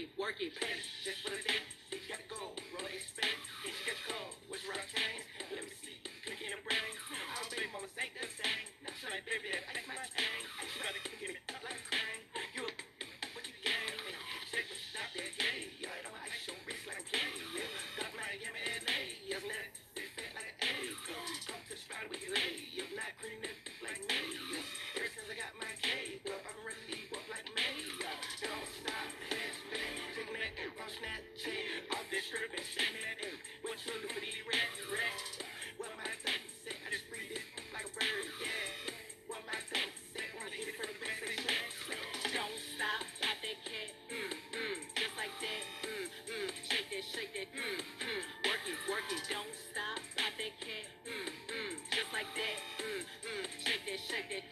it, work it. Just for the day, bitch gotta go. Roll a spin, bitch got cold. What's rock chain? Let me see, click in brain. I'll baby mama say the same. Now show my baby that I Don't stop, pop that cat, mm, mm, just like that, mm, mm, shake that, shake that, mm, mm, work it, work it, don't stop, pop that cat, mm, mm, just like that, mm, mm, shake that, shake that,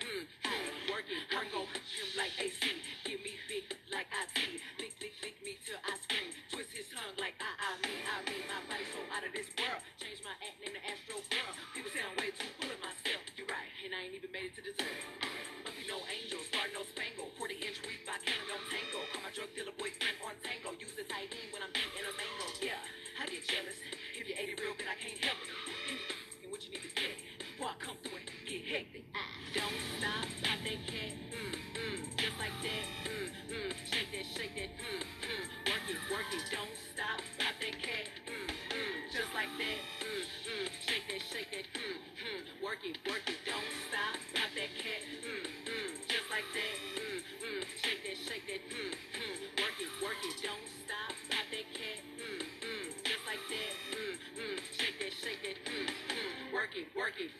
tongue like ah, ah, I, I mean, ah, I mean, my body so out of this world, change my act name to Astro Girl, people say I'm way too full of myself, you're right, and I ain't even made it to dessert, must be no angel, star no spangle, 40 inch weave by Canada on tango, call my drug dealer boyfriend on tango, use tight end when I'm eating a mango, yeah, I get jealous, if you ate it real good, I can't help it, and what you need to get, before I come through and get hectic, Sparky.